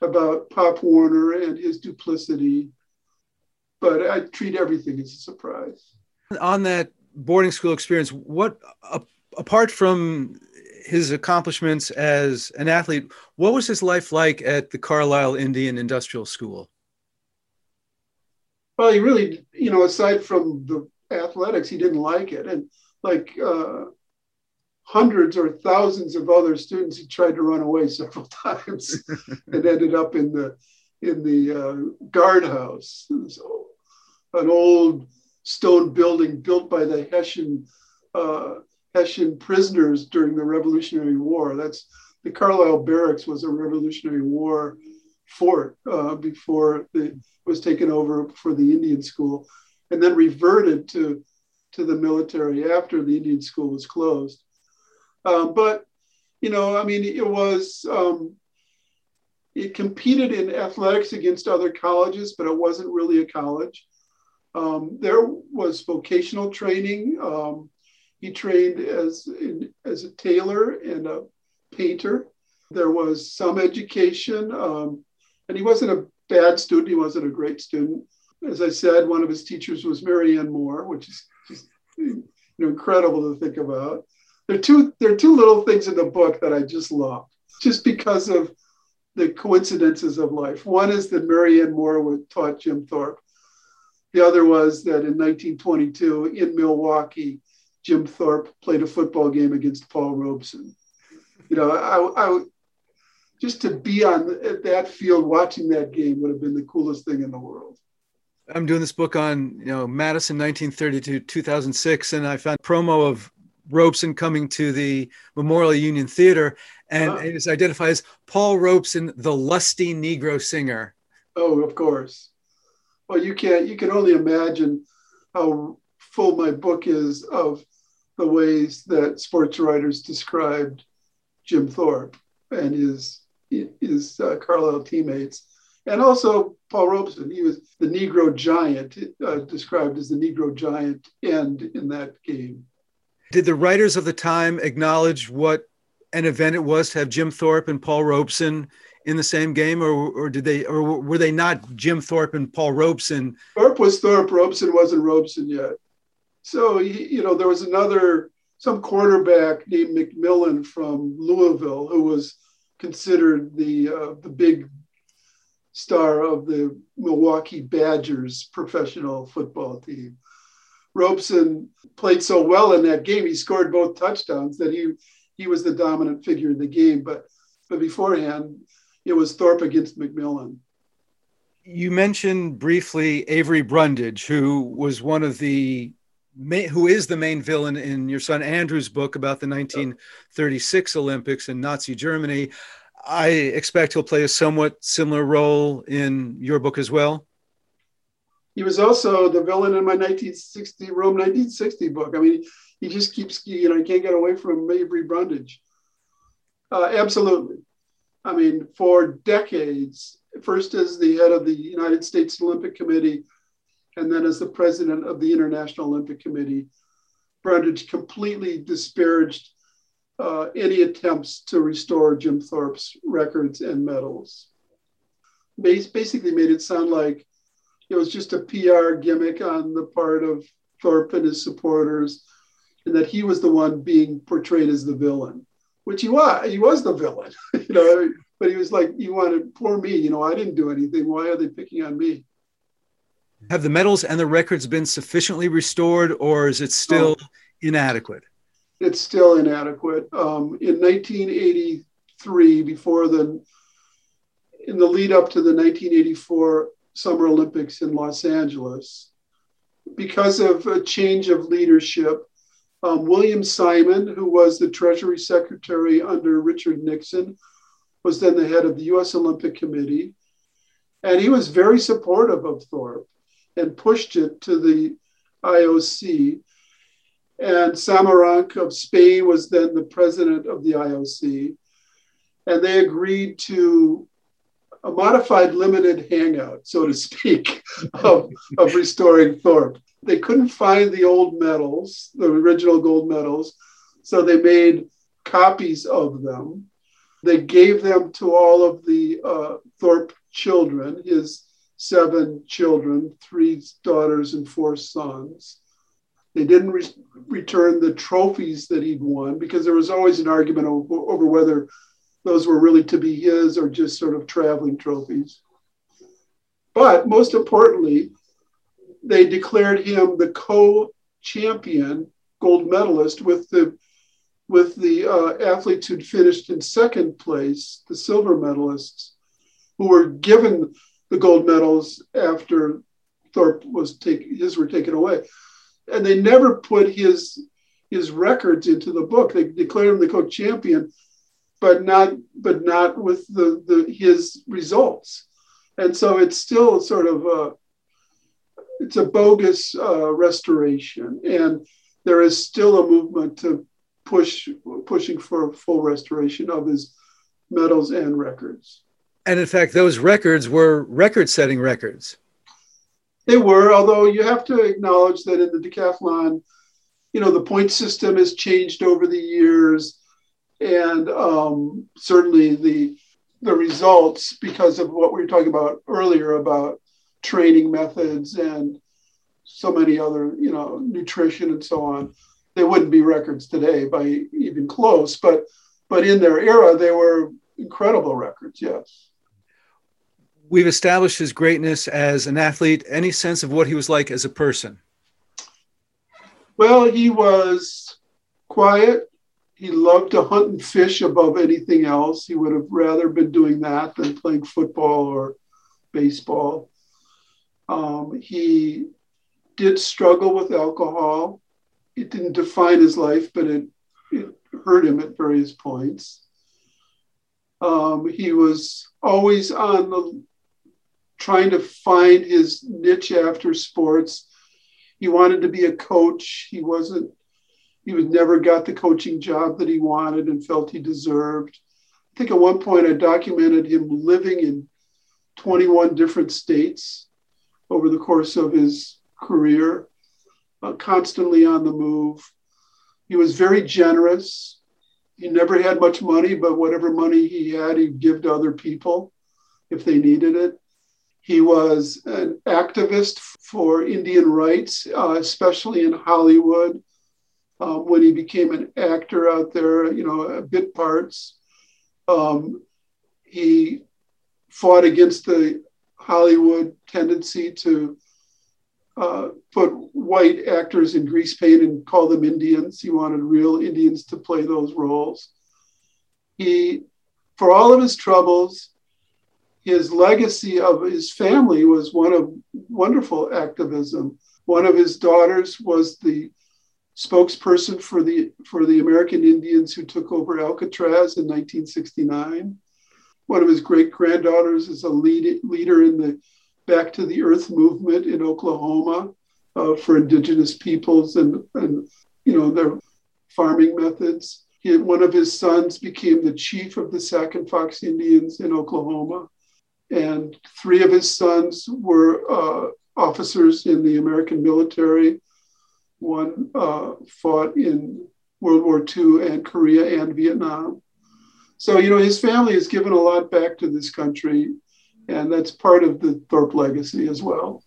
about Pop Warner and his duplicity. But I treat everything as a surprise. On that boarding school experience, what apart from his accomplishments as an athlete. What was his life like at the Carlisle Indian Industrial School? Well, he really, you know, aside from the athletics, he didn't like it. And like uh, hundreds or thousands of other students, who tried to run away several times and ended up in the in the uh, guardhouse, so an old stone building built by the Hessian uh, Hessian prisoners during the Revolutionary War. That's the Carlisle Barracks was a Revolutionary War fort uh, before it was taken over for the Indian School, and then reverted to to the military after the Indian School was closed. Um, but you know, I mean, it was um, it competed in athletics against other colleges, but it wasn't really a college. Um, there was vocational training. Um, he trained as, as a tailor and a painter. There was some education, um, and he wasn't a bad student. He wasn't a great student. As I said, one of his teachers was Marianne Moore, which is just you know, incredible to think about. There are two there are two little things in the book that I just love, just because of the coincidences of life. One is that Marianne Moore taught Jim Thorpe. The other was that in 1922 in Milwaukee, Jim Thorpe played a football game against Paul Robeson. You know, I, I just to be on that field watching that game would have been the coolest thing in the world. I'm doing this book on you know Madison 1932 2006, and I found promo of Robeson coming to the Memorial Union Theater, and uh-huh. it is identified as Paul Robeson, the lusty Negro singer. Oh, of course. Well, you can't. You can only imagine how full my book is of the ways that sports writers described Jim Thorpe and his his uh, Carlisle teammates. And also Paul Robeson, he was the Negro giant, uh, described as the Negro giant end in that game. Did the writers of the time acknowledge what an event it was to have Jim Thorpe and Paul Robeson in the same game, or, or did they, or were they not Jim Thorpe and Paul Robeson? Thorpe was Thorpe, Robeson wasn't Robeson yet. So you know, there was another some quarterback named McMillan from Louisville who was considered the uh, the big star of the Milwaukee Badgers professional football team. Robeson played so well in that game; he scored both touchdowns. That he he was the dominant figure in the game. But but beforehand, it was Thorpe against McMillan. You mentioned briefly Avery Brundage, who was one of the who is the main villain in your son Andrew's book about the 1936 Olympics in Nazi Germany. I expect he'll play a somewhat similar role in your book as well. He was also the villain in my 1960 Rome 1960 book. I mean, he just keeps you know he can't get away from Avery Brundage. Uh, absolutely. I mean, for decades, first as the head of the United States Olympic Committee, and then as the president of the International Olympic Committee, Brundage completely disparaged uh, any attempts to restore Jim Thorpe's records and medals. Basically, made it sound like it was just a PR gimmick on the part of Thorpe and his supporters, and that he was the one being portrayed as the villain, which he was. He was the villain, you know. But he was like, "You wanted poor me, you know. I didn't do anything. Why are they picking on me?" Have the medals and the records been sufficiently restored, or is it still oh, inadequate? It's still inadequate. Um, in 1983, before the in the lead up to the 1984 Summer Olympics in Los Angeles, because of a change of leadership, um, William Simon, who was the Treasury Secretary under Richard Nixon, was then the head of the U.S. Olympic Committee, and he was very supportive of Thorpe and pushed it to the IOC. And Samaranch of Spain was then the president of the IOC. And they agreed to a modified limited hangout, so to speak, of, of restoring Thorpe. They couldn't find the old medals, the original gold medals, so they made copies of them. They gave them to all of the uh, Thorpe children, his seven children, three daughters and four sons. They didn't re- return the trophies that he'd won because there was always an argument over, over whether those were really to be his or just sort of traveling trophies. But most importantly, they declared him the co-champion gold medalist with the with the uh, athletes who'd finished in second place, the silver medalists, who were given the gold medals after Thorpe was taken, his were taken away. And they never put his his records into the book. They declared him the co-champion, but not but not with the, the his results. And so it's still sort of a it's a bogus uh, restoration, and there is still a movement to push pushing for full restoration of his medals and records. And in fact, those records were record setting records. They were, although you have to acknowledge that in the decathlon, you know, the point system has changed over the years. And um, certainly the, the results, because of what we were talking about earlier about training methods and so many other, you know, nutrition and so on, they wouldn't be records today by even close. But but in their era, they were incredible records, yes we've established his greatness as an athlete. Any sense of what he was like as a person? Well, he was quiet. He loved to hunt and fish above anything else. He would have rather been doing that than playing football or baseball. Um, he did struggle with alcohol. It didn't define his life, but it, it hurt him at various points. Um, he was always on the trying to find his niche after sports. He wanted to be a coach. He wasn't, he was never got the coaching job that he wanted and felt he deserved. I think at one point I documented him living in 21 different states over the course of his career, uh, constantly on the move. He was very generous. He never had much money, but whatever money he had, he'd give to other people if they needed it. He was an activist for Indian rights, uh, especially in Hollywood. Uh, when he became an actor out there, you know, bit parts, um, he fought against the Hollywood tendency to uh, put white actors in grease paint and call them Indians. He wanted real Indians to play those roles. He, for all of his troubles, his legacy of his family was one of wonderful activism. One of his daughters was the spokesperson for the for the American Indians who took over Alcatraz in 1969. One of his great granddaughters is a lead, leader in the Back to the Earth movement in Oklahoma uh, for indigenous peoples and and you know their farming methods. He, one of his sons became the chief of the Sac and Fox Indians in Oklahoma and three of his sons were uh, officers in the American military. One uh, fought in World War II and Korea and Vietnam. So, you know, his family has given a lot back to this country, and that's part of the Thorpe legacy as well.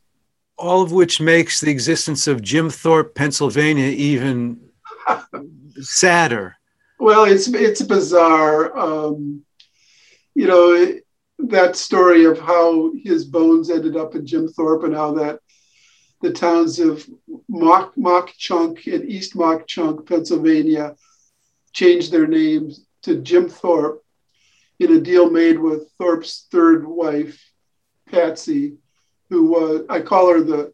All of which makes the existence of Jim Thorpe, Pennsylvania, even sadder. Well, it's it's bizarre. Um, you know, it, that story of how his bones ended up in Jim Thorpe and how that the towns of Mauch, Mauch Chunk and East Mauch Chunk, Pennsylvania, changed their names to Jim Thorpe in a deal made with Thorpe's third wife, Patsy, who was, I call her the,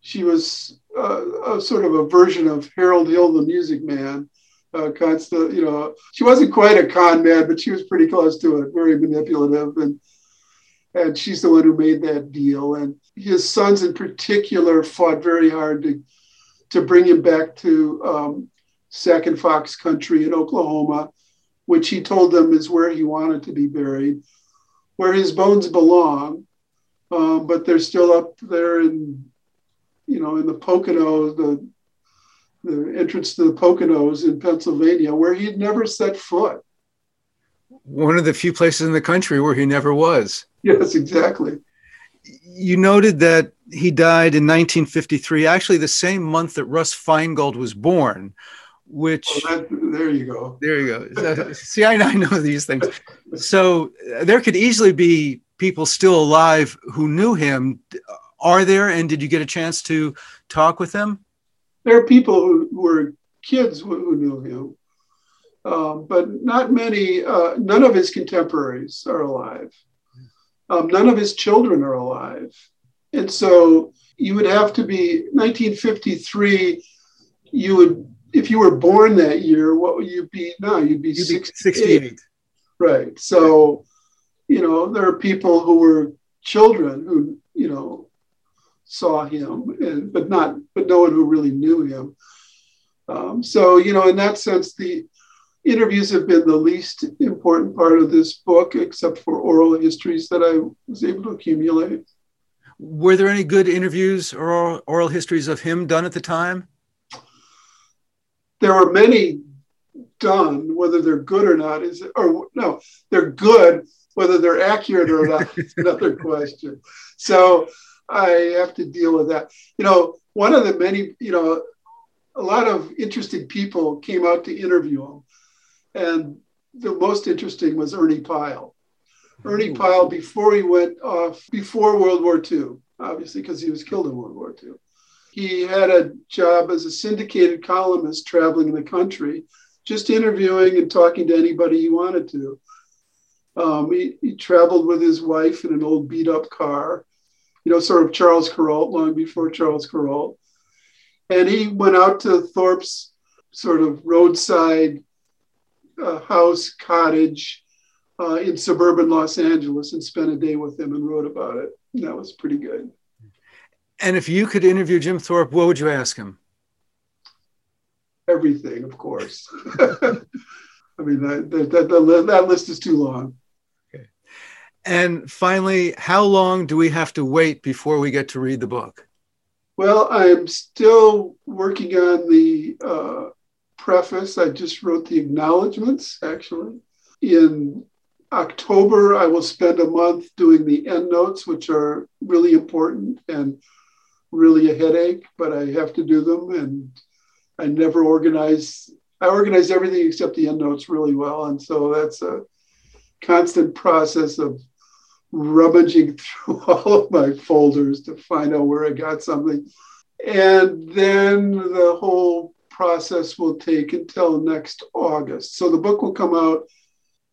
she was uh, a sort of a version of Harold Hill, the music man uh, constant, you know, she wasn't quite a con man, but she was pretty close to it, very manipulative. And, and she's the one who made that deal. And his sons in particular fought very hard to, to bring him back to um, Sac and Fox country in Oklahoma, which he told them is where he wanted to be buried, where his bones belong. Um, but they're still up there in, you know, in the Poconos, the the entrance to the Poconos in Pennsylvania, where he'd never set foot. One of the few places in the country where he never was. Yes, exactly. You noted that he died in 1953, actually the same month that Russ Feingold was born, which. Oh, that, there you go. There you go. See, I, I know these things. So there could easily be people still alive who knew him. Are there? And did you get a chance to talk with them? there are people who, were kids who knew him, um, but not many. Uh, none of his contemporaries are alive. Um, none of his children are alive, and so you would have to be 1953. You would, if you were born that year, what would you be now? You'd be, You'd 68. 68. Right. So, you know, there are people who were children who, you know, saw him, and, but not, but no one who really knew him. Um, so, you know, in that sense, the interviews have been the least important part of this book, except for oral histories that I was able to accumulate. Were there any good interviews or oral histories of him done at the time? There were many done. Whether they're good or not is, or no, they're good. Whether they're accurate or not is another question. So I have to deal with that. You know, one of the many, you know, a lot of interesting people came out to interview him. And the most interesting was Ernie Pyle. Ernie. Pyle, before he went off, before World War II, obviously, because he was killed in World War II, he had a job as a syndicated columnist traveling in the country, just interviewing and talking to anybody he wanted to. Um, he, he traveled with his wife in an old beat up car you know, sort of Charles Kuralt, long before Charles Kuralt. And he went out to Thorpe's sort of roadside uh, house, cottage uh, in suburban Los Angeles and spent a day with him and wrote about it. And that was pretty good. And if you could interview Jim Thorpe, what would you ask him? Everything, of course. I mean, that, that, that, that list is too long. Okay. And finally, how long do we have to wait before we get to read the book? Well, I'm still working on the uh, preface. I just wrote the acknowledgments, actually. In October, I will spend a month doing the endnotes, which are really important and really a headache, but I have to do them. And I never organize, I organize everything except the endnotes really well. And so that's a constant process of rummaging through all of my folders to find out where I got something. And then the whole process will take until next August. So the book will come out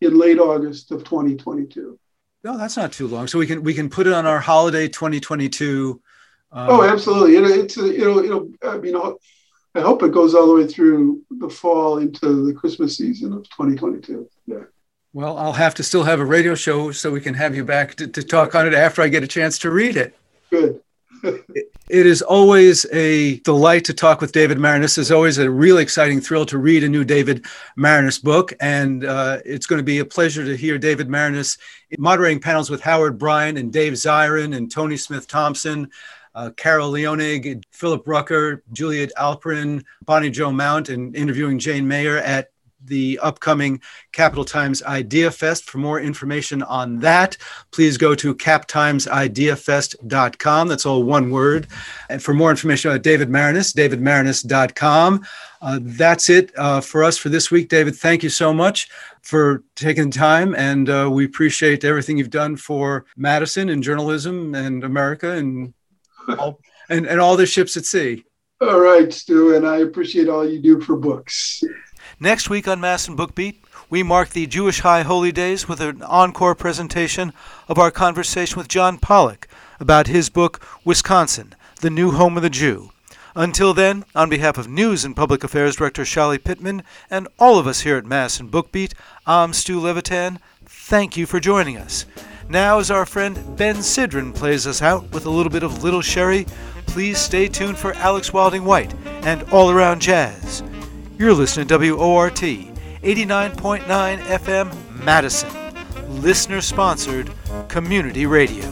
in late August of 2022. No, that's not too long. So we can we can put it on our holiday 2022. Um, oh, absolutely. It, it's it'll it'll I mean I hope it goes all the way through the fall into the Christmas season of 2022. Yeah. Well, I'll have to still have a radio show so we can have you back to, to talk on it after I get a chance to read it. Good. it is always a delight to talk with David Maraniss. It's always a really exciting thrill to read a new David Maraniss book. And uh, it's going to be a pleasure to hear David Maraniss moderating panels with Howard Bryant and Dave Zirin and Toni Smith Thompson. Uh, Carol Leonnig, Philip Rucker, Juliet Eilperin, Bonnie Jo Mount, and interviewing Jane Mayer at the upcoming Capital Times Idea Fest. For more information on that, please go to captimesideafest.com. That's all one word. And for more information on David Maraniss, davidmaraniss.com. Uh, that's it uh, for us for this week. David, thank you so much for taking time, and uh, we appreciate everything you've done for Madison and journalism and America and all, and, and all the ships at sea. All right, Stu, and I appreciate all you do for books. Next week on Madison Book Beat, we mark the Jewish High Holy Days with an encore presentation of our conversation with John Pollock about his book, Wisconsin, The New Home of the Jew. Until then, on behalf of News and Public Affairs Director Shali Pittman and all of us here at Madison Book Beat, I'm Stu Levitan. Thank you for joining us. Now, as our friend Ben Sidran plays us out with a little bit of Little Sherry, please stay tuned for Alex Wilding White and All Around Jazz. You're listening to WORT 89.9 FM Madison, listener sponsored community radio.